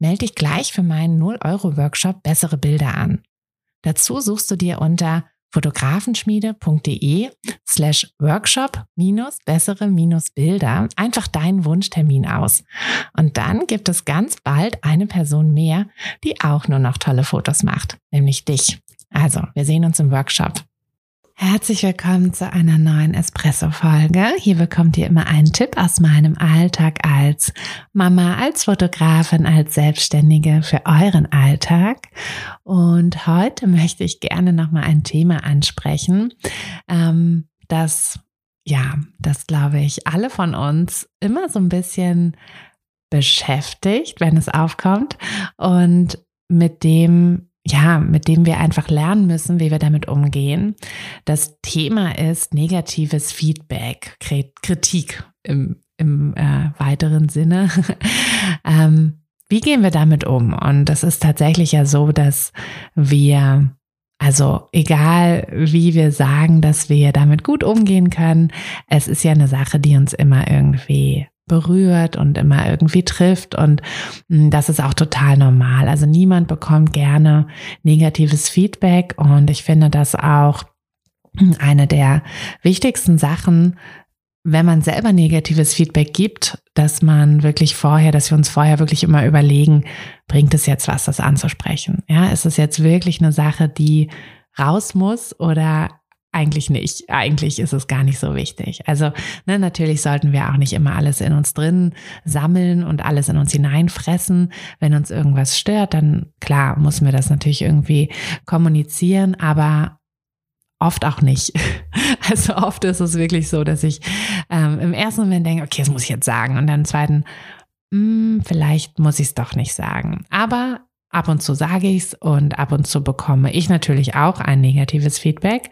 Melde dich gleich für meinen 0-Euro-Workshop Bessere Bilder an. Dazu suchst du dir unter fotografenschmiede.de slash workshop minus bessere minus Bilder einfach deinen Wunschtermin aus. Und dann gibt es ganz bald eine Person mehr, die auch nur noch tolle Fotos macht, nämlich dich. Also, wir sehen uns im Workshop. Herzlich willkommen zu einer neuen Espresso-Folge. Hier bekommt ihr immer einen Tipp aus meinem Alltag als Mama, als Fotografin, als Selbstständige für euren Alltag. Und heute möchte ich gerne nochmal ein Thema ansprechen, ähm, das, ja, das glaube ich, alle von uns immer so ein bisschen beschäftigt, wenn es aufkommt und mit dem ja, mit dem wir einfach lernen müssen, wie wir damit umgehen. Das Thema ist negatives Feedback, Kritik im, im äh, weiteren Sinne. ähm, wie gehen wir damit um? Und das ist tatsächlich ja so, dass wir also egal, wie wir sagen, dass wir damit gut umgehen können, es ist ja eine Sache, die uns immer irgendwie berührt und immer irgendwie trifft. Und hm, das ist auch total normal. Also niemand bekommt gerne negatives Feedback. Und ich finde das auch eine der wichtigsten Sachen, wenn man selber negatives Feedback gibt, dass man wirklich vorher, dass wir uns vorher wirklich immer überlegen, bringt es jetzt was, das anzusprechen? Ja, ist es jetzt wirklich eine Sache, die raus muss oder eigentlich nicht. Eigentlich ist es gar nicht so wichtig. Also ne, natürlich sollten wir auch nicht immer alles in uns drin sammeln und alles in uns hineinfressen. Wenn uns irgendwas stört, dann klar müssen wir das natürlich irgendwie kommunizieren, aber oft auch nicht. Also oft ist es wirklich so, dass ich ähm, im ersten Moment denke, okay, das muss ich jetzt sagen. Und dann im zweiten, mh, hm, vielleicht muss ich es doch nicht sagen. Aber Ab und zu sage ich es und ab und zu bekomme ich natürlich auch ein negatives Feedback.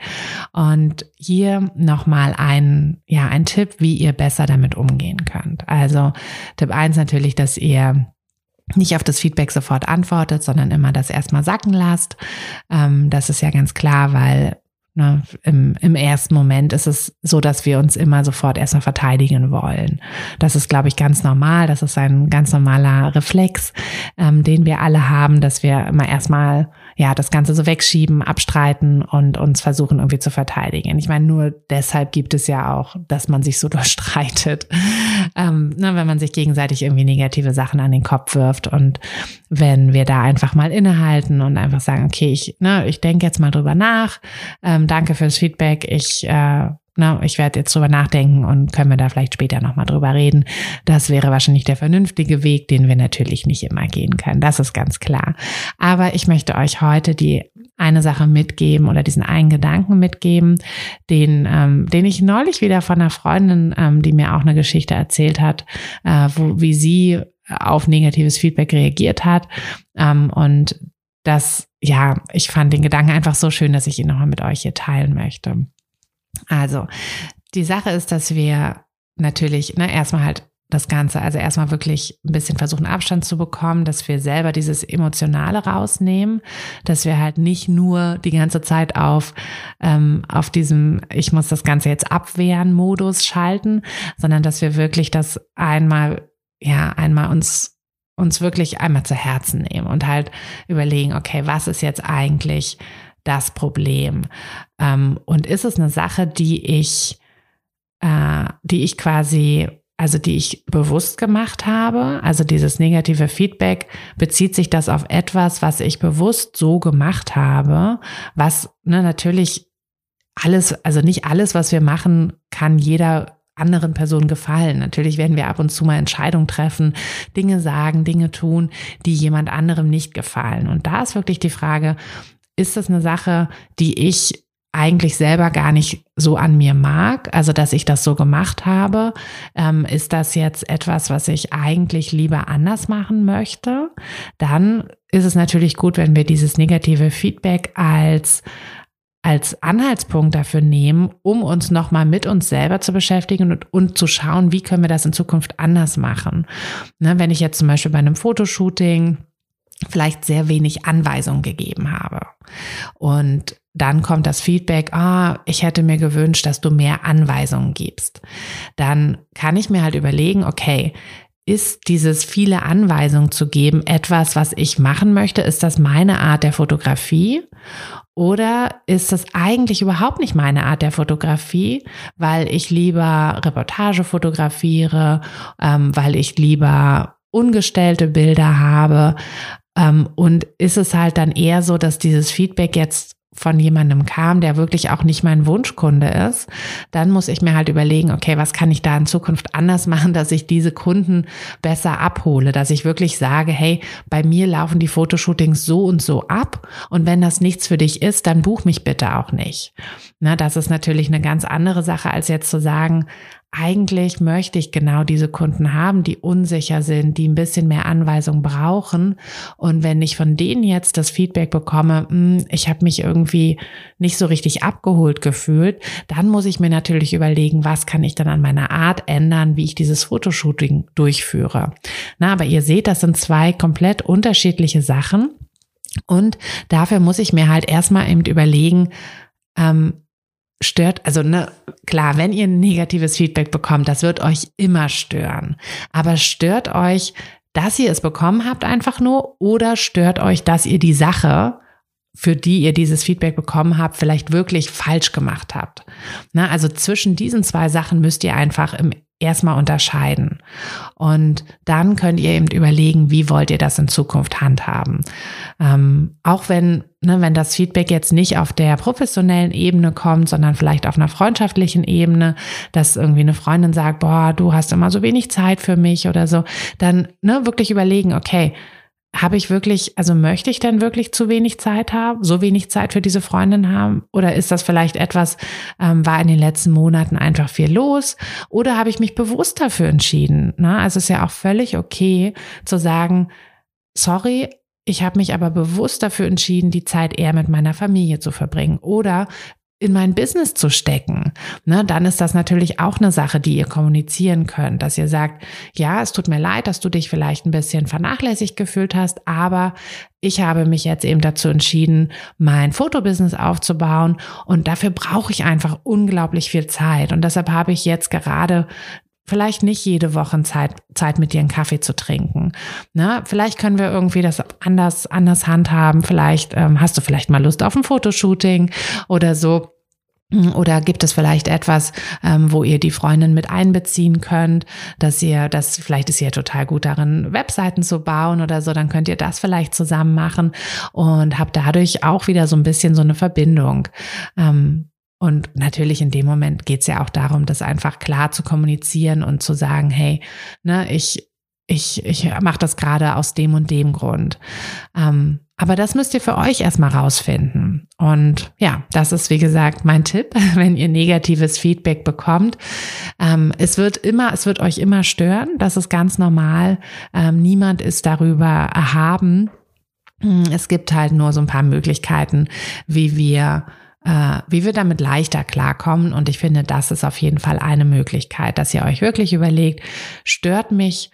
Und hier nochmal ein, ja, ein Tipp, wie ihr besser damit umgehen könnt. Also Tipp eins natürlich, dass ihr nicht auf das Feedback sofort antwortet, sondern immer das erstmal sacken lasst. Ähm, das ist ja ganz klar, weil Ne, im, Im ersten Moment ist es so, dass wir uns immer sofort erstmal verteidigen wollen. Das ist, glaube ich, ganz normal. Das ist ein ganz normaler Reflex, ähm, den wir alle haben, dass wir immer erstmal ja das Ganze so wegschieben, abstreiten und uns versuchen irgendwie zu verteidigen. Ich meine, nur deshalb gibt es ja auch, dass man sich so durchstreitet, ähm, ne, wenn man sich gegenseitig irgendwie negative Sachen an den Kopf wirft und wenn wir da einfach mal innehalten und einfach sagen, okay, ich, ne, ich denke jetzt mal drüber nach. Ähm, danke fürs Feedback. Ich, äh, na, ich werde jetzt drüber nachdenken und können wir da vielleicht später nochmal drüber reden. Das wäre wahrscheinlich der vernünftige Weg, den wir natürlich nicht immer gehen können. Das ist ganz klar. Aber ich möchte euch heute die eine Sache mitgeben oder diesen einen Gedanken mitgeben, den, ähm, den ich neulich wieder von einer Freundin, ähm, die mir auch eine Geschichte erzählt hat, äh, wo, wie sie auf negatives Feedback reagiert hat. Ähm, und das, ja, ich fand den Gedanken einfach so schön, dass ich ihn nochmal mit euch hier teilen möchte. Also, die Sache ist, dass wir natürlich, ne, erstmal halt das Ganze, also erstmal wirklich ein bisschen versuchen, Abstand zu bekommen, dass wir selber dieses Emotionale rausnehmen, dass wir halt nicht nur die ganze Zeit auf, ähm, auf diesem, ich muss das Ganze jetzt abwehren Modus schalten, sondern dass wir wirklich das einmal, ja, einmal uns uns wirklich einmal zu Herzen nehmen und halt überlegen, okay, was ist jetzt eigentlich das Problem? Ähm, und ist es eine Sache, die ich, äh, die ich quasi, also die ich bewusst gemacht habe? Also dieses negative Feedback, bezieht sich das auf etwas, was ich bewusst so gemacht habe, was ne, natürlich alles, also nicht alles, was wir machen, kann jeder anderen Personen gefallen. Natürlich werden wir ab und zu mal Entscheidungen treffen, Dinge sagen, Dinge tun, die jemand anderem nicht gefallen. Und da ist wirklich die Frage, ist das eine Sache, die ich eigentlich selber gar nicht so an mir mag, also dass ich das so gemacht habe, ähm, ist das jetzt etwas, was ich eigentlich lieber anders machen möchte, dann ist es natürlich gut, wenn wir dieses negative Feedback als als Anhaltspunkt dafür nehmen, um uns nochmal mit uns selber zu beschäftigen und, und, zu schauen, wie können wir das in Zukunft anders machen. Ne, wenn ich jetzt zum Beispiel bei einem Fotoshooting vielleicht sehr wenig Anweisungen gegeben habe und dann kommt das Feedback, ah, ich hätte mir gewünscht, dass du mehr Anweisungen gibst. Dann kann ich mir halt überlegen, okay, ist dieses viele Anweisungen zu geben etwas, was ich machen möchte? Ist das meine Art der Fotografie? Oder ist das eigentlich überhaupt nicht meine Art der Fotografie, weil ich lieber Reportage fotografiere, ähm, weil ich lieber ungestellte Bilder habe? Ähm, und ist es halt dann eher so, dass dieses Feedback jetzt von jemandem kam, der wirklich auch nicht mein Wunschkunde ist, dann muss ich mir halt überlegen, okay, was kann ich da in Zukunft anders machen, dass ich diese Kunden besser abhole, dass ich wirklich sage, hey, bei mir laufen die Fotoshootings so und so ab und wenn das nichts für dich ist, dann buch mich bitte auch nicht. Na, das ist natürlich eine ganz andere Sache, als jetzt zu sagen, eigentlich möchte ich genau diese Kunden haben, die unsicher sind, die ein bisschen mehr Anweisung brauchen. Und wenn ich von denen jetzt das Feedback bekomme, hm, ich habe mich irgendwie nicht so richtig abgeholt gefühlt, dann muss ich mir natürlich überlegen, was kann ich dann an meiner Art ändern, wie ich dieses Fotoshooting durchführe. Na, aber ihr seht, das sind zwei komplett unterschiedliche Sachen. Und dafür muss ich mir halt erstmal eben überlegen, ähm, stört, also ne, klar, wenn ihr negatives Feedback bekommt, das wird euch immer stören. Aber stört euch, dass ihr es bekommen habt einfach nur oder stört euch, dass ihr die Sache, für die ihr dieses Feedback bekommen habt, vielleicht wirklich falsch gemacht habt. Na, also zwischen diesen zwei Sachen müsst ihr einfach im erstmal unterscheiden. Und dann könnt ihr eben überlegen, wie wollt ihr das in Zukunft handhaben. Ähm, auch wenn, ne, wenn das Feedback jetzt nicht auf der professionellen Ebene kommt, sondern vielleicht auf einer freundschaftlichen Ebene, dass irgendwie eine Freundin sagt, boah, du hast immer so wenig Zeit für mich oder so, dann ne, wirklich überlegen, okay, habe ich wirklich, also möchte ich denn wirklich zu wenig Zeit haben, so wenig Zeit für diese Freundin haben? Oder ist das vielleicht etwas, ähm, war in den letzten Monaten einfach viel los? Oder habe ich mich bewusst dafür entschieden? Ne? Also es ist ja auch völlig okay zu sagen, sorry, ich habe mich aber bewusst dafür entschieden, die Zeit eher mit meiner Familie zu verbringen. Oder in mein Business zu stecken, ne, dann ist das natürlich auch eine Sache, die ihr kommunizieren könnt, dass ihr sagt, ja, es tut mir leid, dass du dich vielleicht ein bisschen vernachlässigt gefühlt hast, aber ich habe mich jetzt eben dazu entschieden, mein Fotobusiness aufzubauen und dafür brauche ich einfach unglaublich viel Zeit. Und deshalb habe ich jetzt gerade vielleicht nicht jede Woche Zeit, Zeit mit dir einen Kaffee zu trinken. Na, vielleicht können wir irgendwie das anders, anders handhaben. Vielleicht ähm, hast du vielleicht mal Lust auf ein Fotoshooting oder so. Oder gibt es vielleicht etwas, ähm, wo ihr die Freundin mit einbeziehen könnt, dass ihr, das vielleicht ist ihr total gut darin, Webseiten zu bauen oder so, dann könnt ihr das vielleicht zusammen machen und habt dadurch auch wieder so ein bisschen so eine Verbindung. Ähm, und natürlich in dem Moment geht es ja auch darum, das einfach klar zu kommunizieren und zu sagen, hey, ne, ich, ich, ich mache das gerade aus dem und dem Grund. Ähm, aber das müsst ihr für euch erstmal rausfinden. Und ja, das ist wie gesagt mein Tipp, wenn ihr negatives Feedback bekommt. Ähm, es wird immer, es wird euch immer stören. Das ist ganz normal. Ähm, niemand ist darüber erhaben. Es gibt halt nur so ein paar Möglichkeiten, wie wir äh, wie wir damit leichter klarkommen. Und ich finde, das ist auf jeden Fall eine Möglichkeit, dass ihr euch wirklich überlegt, stört mich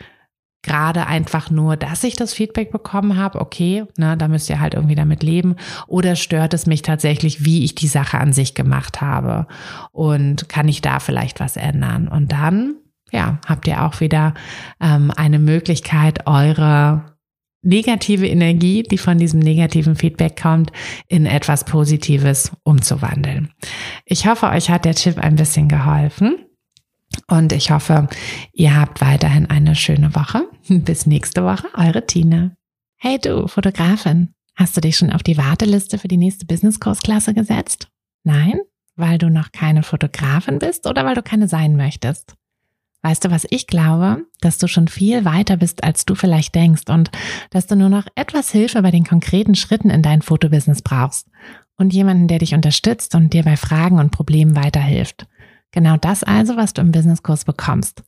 gerade einfach nur, dass ich das Feedback bekommen habe, okay, ne, da müsst ihr halt irgendwie damit leben, oder stört es mich tatsächlich, wie ich die Sache an sich gemacht habe und kann ich da vielleicht was ändern? Und dann, ja, habt ihr auch wieder ähm, eine Möglichkeit, eure negative Energie, die von diesem negativen Feedback kommt, in etwas Positives umzuwandeln. Ich hoffe, euch hat der Tipp ein bisschen geholfen. Und ich hoffe, ihr habt weiterhin eine schöne Woche. Bis nächste Woche, eure Tina. Hey du, Fotografin, hast du dich schon auf die Warteliste für die nächste Business-Kursklasse gesetzt? Nein? Weil du noch keine Fotografin bist oder weil du keine sein möchtest? Weißt du, was ich glaube? Dass du schon viel weiter bist, als du vielleicht denkst und dass du nur noch etwas Hilfe bei den konkreten Schritten in dein Fotobusiness brauchst. und jemanden, der dich unterstützt und dir bei Fragen und Problemen weiterhilft. Genau das also, was du im Businesskurs bekommst.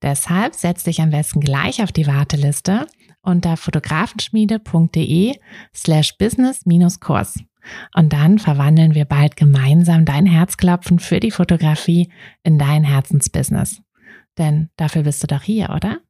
Deshalb setz dich am besten gleich auf die Warteliste unter fotografenschmiede.de slash business-kurs. Und dann verwandeln wir bald gemeinsam dein Herzklopfen für die Fotografie in dein Herzensbusiness. Denn dafür bist du doch hier, oder?